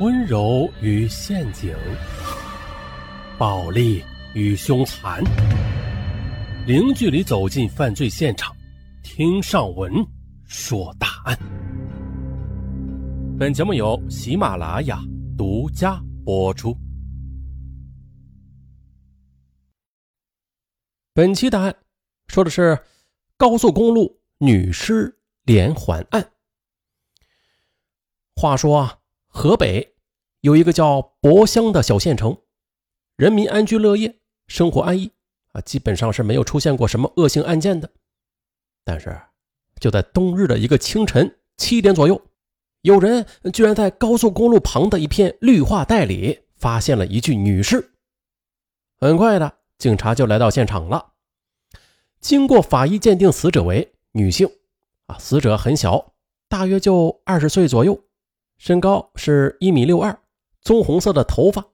温柔与陷阱，暴力与凶残，零距离走进犯罪现场，听上文说大案。本节目由喜马拉雅独家播出。本期答案说的是高速公路女尸连环案。话说啊，河北有一个叫博乡的小县城，人民安居乐业，生活安逸啊，基本上是没有出现过什么恶性案件的。但是，就在冬日的一个清晨七点左右，有人居然在高速公路旁的一片绿化带里发现了一具女尸。很快的，警察就来到现场了。经过法医鉴定，死者为女性，啊，死者很小，大约就二十岁左右。身高是一米六二，棕红色的头发。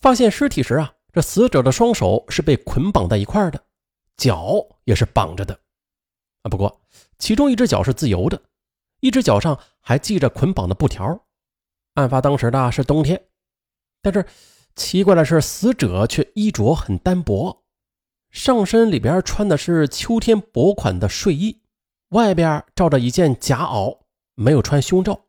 发现尸体时啊，这死者的双手是被捆绑在一块的，脚也是绑着的。啊，不过其中一只脚是自由的，一只脚上还系着捆绑的布条。案发当时呢是冬天，但是奇怪的是，死者却衣着很单薄，上身里边穿的是秋天薄款的睡衣，外边罩着一件夹袄，没有穿胸罩。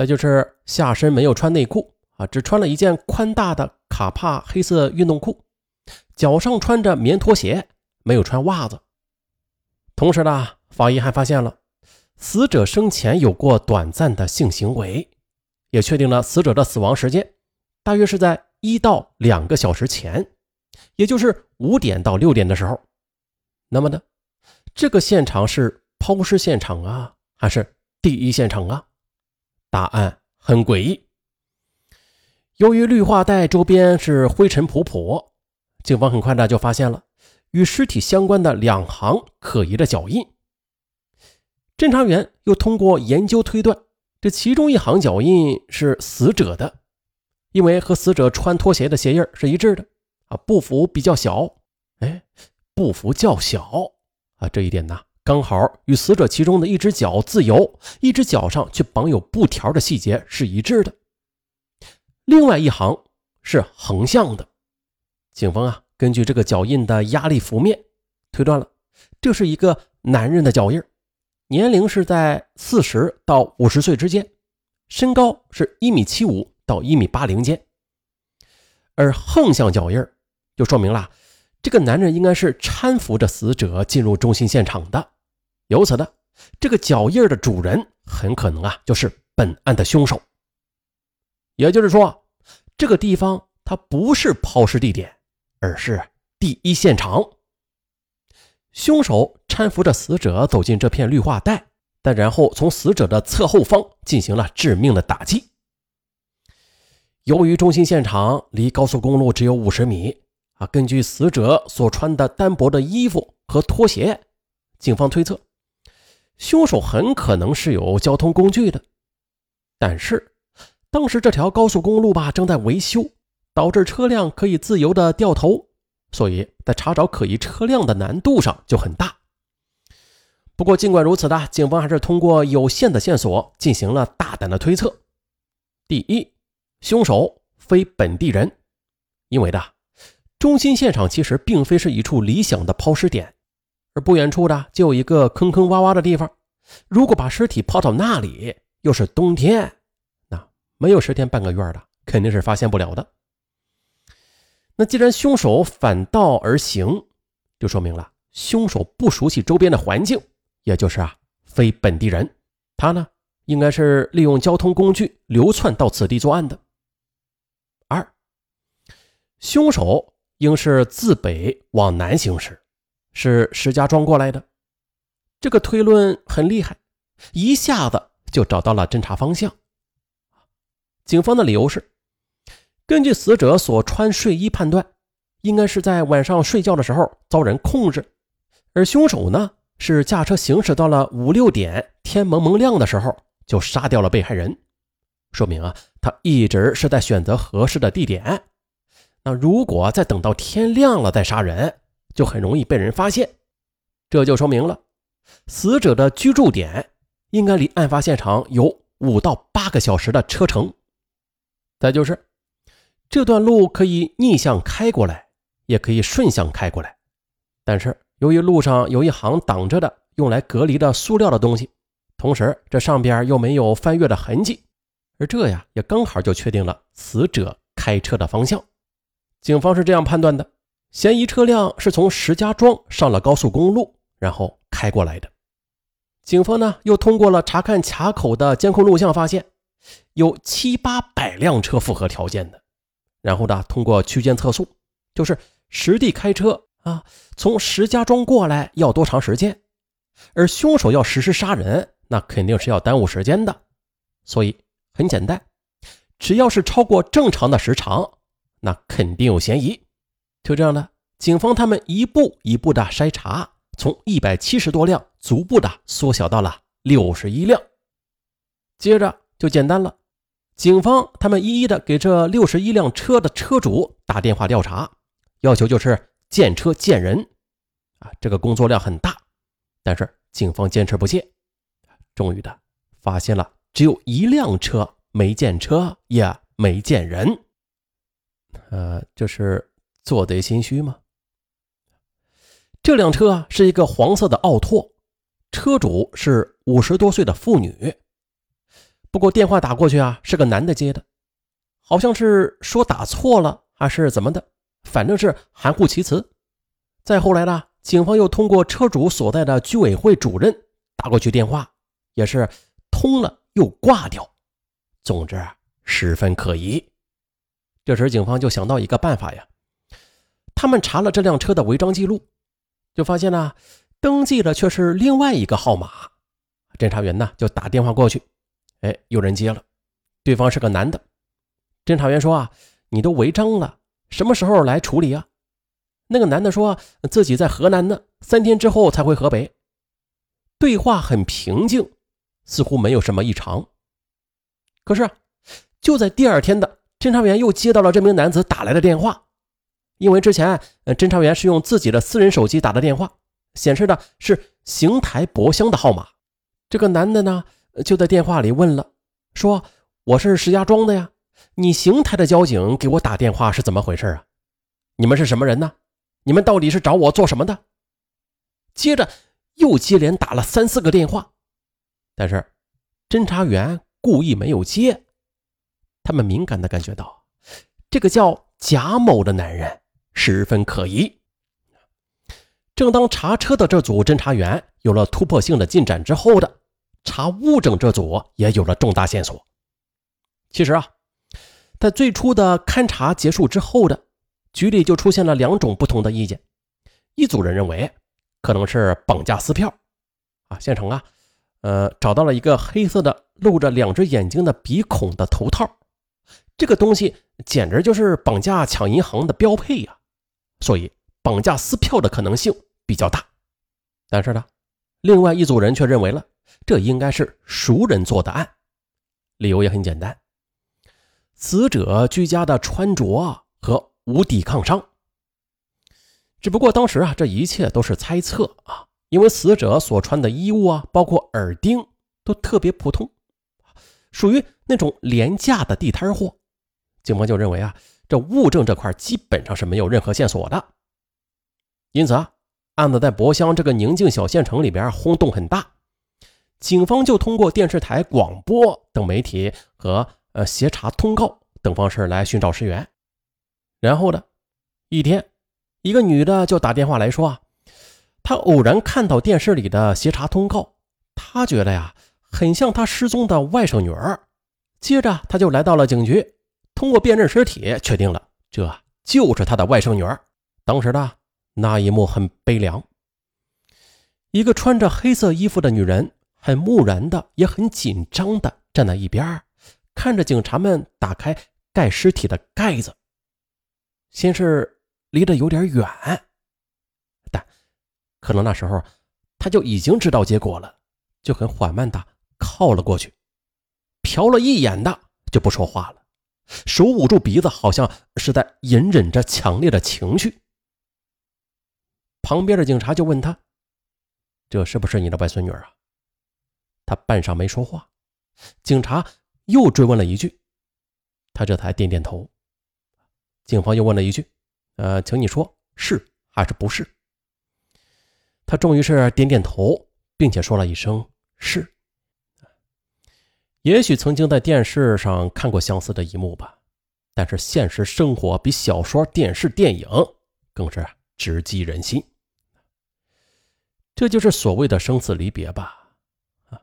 再就是下身没有穿内裤啊，只穿了一件宽大的卡帕黑色运动裤，脚上穿着棉拖鞋，没有穿袜子。同时呢，法医还发现了死者生前有过短暂的性行为，也确定了死者的死亡时间大约是在一到两个小时前，也就是五点到六点的时候。那么呢，这个现场是抛尸现场啊，还是第一现场啊？答案很诡异。由于绿化带周边是灰尘仆仆，警方很快的就发现了与尸体相关的两行可疑的脚印。侦查员又通过研究推断，这其中一行脚印是死者的，因为和死者穿拖鞋的鞋印是一致的。啊，步幅比较小，哎，步幅较小啊，这一点呢？刚好与死者其中的一只脚自由，一只脚上却绑有布条的细节是一致的。另外一行是横向的。警方啊，根据这个脚印的压力幅面，推断了这是一个男人的脚印，年龄是在四十到五十岁之间，身高是一米七五到一米八零间。而横向脚印就说明了。这个男人应该是搀扶着死者进入中心现场的，由此呢，这个脚印的主人很可能啊就是本案的凶手。也就是说，这个地方它不是抛尸地点，而是第一现场。凶手搀扶着死者走进这片绿化带，但然后从死者的侧后方进行了致命的打击。由于中心现场离高速公路只有五十米。啊，根据死者所穿的单薄的衣服和拖鞋，警方推测，凶手很可能是有交通工具的。但是，当时这条高速公路吧正在维修，导致车辆可以自由的掉头，所以在查找可疑车辆的难度上就很大。不过，尽管如此的，警方还是通过有限的线索进行了大胆的推测：第一，凶手非本地人，因为的。中心现场其实并非是一处理想的抛尸点，而不远处的就有一个坑坑洼洼的地方。如果把尸体抛到那里，又是冬天，那没有十天半个月的，肯定是发现不了的。那既然凶手反道而行，就说明了凶手不熟悉周边的环境，也就是啊，非本地人。他呢，应该是利用交通工具流窜到此地作案的。二，凶手。应是自北往南行驶，是石家庄过来的。这个推论很厉害，一下子就找到了侦查方向。警方的理由是，根据死者所穿睡衣判断，应该是在晚上睡觉的时候遭人控制，而凶手呢是驾车行驶到了五六点，天蒙蒙亮的时候就杀掉了被害人，说明啊，他一直是在选择合适的地点。那如果再等到天亮了再杀人，就很容易被人发现。这就说明了，死者的居住点应该离案发现场有五到八个小时的车程。再就是这段路可以逆向开过来，也可以顺向开过来，但是由于路上有一行挡着的用来隔离的塑料的东西，同时这上边又没有翻越的痕迹，而这呀也刚好就确定了死者开车的方向。警方是这样判断的：嫌疑车辆是从石家庄上了高速公路，然后开过来的。警方呢又通过了查看卡口的监控录像，发现有七八百辆车符合条件的。然后呢，通过区间测速，就是实地开车啊，从石家庄过来要多长时间？而凶手要实施杀人，那肯定是要耽误时间的。所以很简单，只要是超过正常的时长，那肯定有嫌疑。就这样的，警方他们一步一步的筛查。从一百七十多辆逐步的缩小到了六十一辆，接着就简单了。警方他们一一的给这六十一辆车的车主打电话调查，要求就是见车见人。啊，这个工作量很大，但是警方坚持不懈，终于的发现了只有一辆车没见车也没见人。呃，就是做贼心虚吗？这辆车是一个黄色的奥拓，车主是五十多岁的妇女。不过电话打过去啊是个男的接的，好像是说打错了还是怎么的，反正是含糊其辞。再后来呢，警方又通过车主所在的居委会主任打过去电话，也是通了又挂掉。总之啊十分可疑。这时警方就想到一个办法呀，他们查了这辆车的违章记录。就发现呢，登记的却是另外一个号码。侦查员呢就打电话过去，哎，有人接了，对方是个男的。侦查员说啊，你都违章了，什么时候来处理啊？那个男的说自己在河南呢，三天之后才回河北。对话很平静，似乎没有什么异常。可是就在第二天的，侦查员又接到了这名男子打来的电话。因为之前，呃，侦查员是用自己的私人手机打的电话，显示的是邢台博乡的号码。这个男的呢，就在电话里问了，说：“我是石家庄的呀，你邢台的交警给我打电话是怎么回事啊？你们是什么人呢？你们到底是找我做什么的？”接着又接连打了三四个电话，但是侦查员故意没有接，他们敏感的感觉到，这个叫贾某的男人。十分可疑。正当查车的这组侦查员有了突破性的进展之后的，查物证这组也有了重大线索。其实啊，在最初的勘查结束之后的局里就出现了两种不同的意见。一组人认为可能是绑架撕票，啊，县城啊，呃，找到了一个黑色的露着两只眼睛的鼻孔的头套，这个东西简直就是绑架抢银行的标配呀。所以，绑架撕票的可能性比较大，但是呢，另外一组人却认为了这应该是熟人做的案，理由也很简单，死者居家的穿着和无抵抗伤。只不过当时啊，这一切都是猜测啊，因为死者所穿的衣物啊，包括耳钉都特别普通，属于那种廉价的地摊货，警方就认为啊。这物证这块基本上是没有任何线索的，因此啊，案子在博乡这个宁静小县城里边轰动很大。警方就通过电视台、广播等媒体和呃协查通告等方式来寻找尸源。然后呢，一天，一个女的就打电话来说啊，她偶然看到电视里的协查通告，她觉得呀，很像她失踪的外甥女儿。接着，她就来到了警局。通过辨认尸体，确定了这就是他的外甥女儿。当时的那一幕很悲凉，一个穿着黑色衣服的女人，很木然的，也很紧张的站在一边，看着警察们打开盖尸体的盖子。先是离得有点远，但可能那时候他就已经知道结果了，就很缓慢的靠了过去，瞟了一眼的就不说话了。手捂住鼻子，好像是在隐忍着强烈的情绪。旁边的警察就问他：“这是不是你的外孙女啊？”他半晌没说话。警察又追问了一句：“他这才点点头。警方又问了一句：“呃，请你说是还是不是？”他终于是点点头，并且说了一声“是”。也许曾经在电视上看过相似的一幕吧，但是现实生活比小说、电视、电影更是直击人心。这就是所谓的生死离别吧？啊，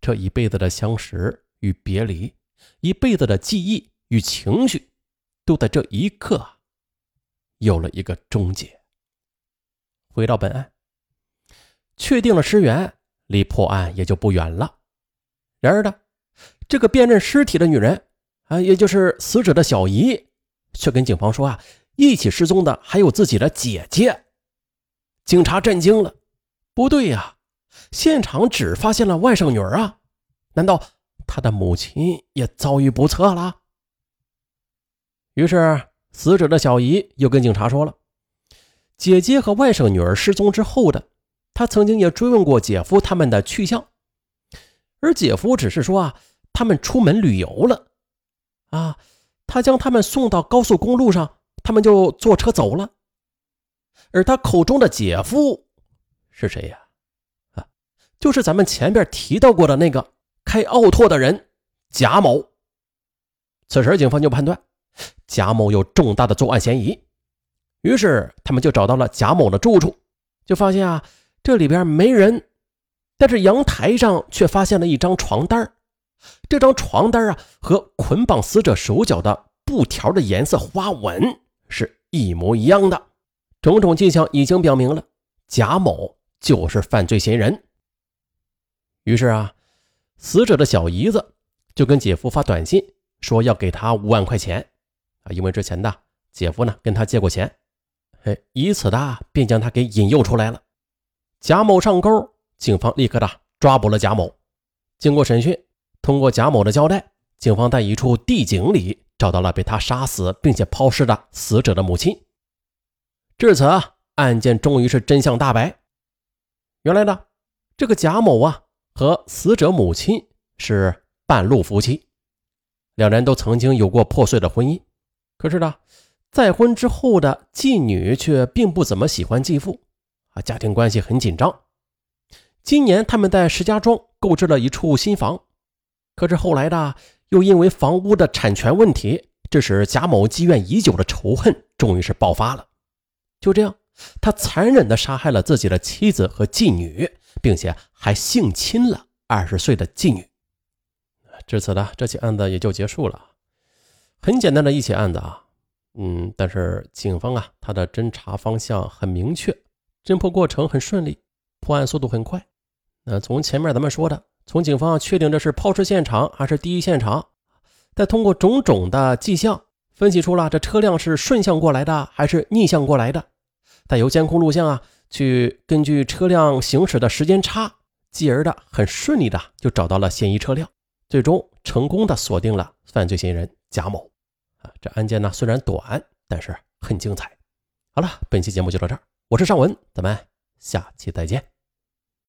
这一辈子的相识与别离，一辈子的记忆与情绪，都在这一刻有了一个终结。回到本案，确定了尸源，离破案也就不远了。然而呢？这个辨认尸体的女人啊，也就是死者的小姨，却跟警方说啊，一起失踪的还有自己的姐姐。警察震惊了，不对呀，现场只发现了外甥女儿啊，难道她的母亲也遭遇不测了？于是，死者的小姨又跟警察说了，姐姐和外甥女儿失踪之后的，她曾经也追问过姐夫他们的去向，而姐夫只是说啊。他们出门旅游了，啊，他将他们送到高速公路上，他们就坐车走了。而他口中的姐夫是谁呀？啊，就是咱们前边提到过的那个开奥拓的人贾某。此时，警方就判断贾某有重大的作案嫌疑，于是他们就找到了贾某的住处，就发现啊，这里边没人，但是阳台上却发现了一张床单这张床单啊，和捆绑死者手脚的布条的颜色花纹是一模一样的，种种迹象已经表明了贾某就是犯罪嫌疑人。于是啊，死者的小姨子就跟姐夫发短信说要给他五万块钱啊，因为之前的姐夫呢跟他借过钱，嘿，以此的便将他给引诱出来了。贾某上钩，警方立刻的抓捕了贾某。经过审讯。通过贾某的交代，警方在一处地井里找到了被他杀死并且抛尸的死者的母亲。至此啊，案件终于是真相大白。原来呢，这个贾某啊和死者母亲是半路夫妻，两人都曾经有过破碎的婚姻。可是呢，再婚之后的继女却并不怎么喜欢继父，啊，家庭关系很紧张。今年他们在石家庄购置了一处新房。可是后来的又因为房屋的产权问题，致使贾某积怨已久的仇恨终于是爆发了。就这样，他残忍地杀害了自己的妻子和继女，并且还性侵了二十岁的继女。至此呢，这起案子也就结束了。很简单的一起案子啊，嗯，但是警方啊，他的侦查方向很明确，侦破过程很顺利，破案速度很快。那从前面咱们说的。从警方确定这是抛尸现场还是第一现场，再通过种种的迹象分析出了这车辆是顺向过来的还是逆向过来的，再由监控录像啊去根据车辆行驶的时间差，继而的很顺利的就找到了嫌疑车辆，最终成功的锁定了犯罪嫌疑人贾某。啊，这案件呢虽然短，但是很精彩。好了，本期节目就到这儿，我是尚文，咱们下期再见。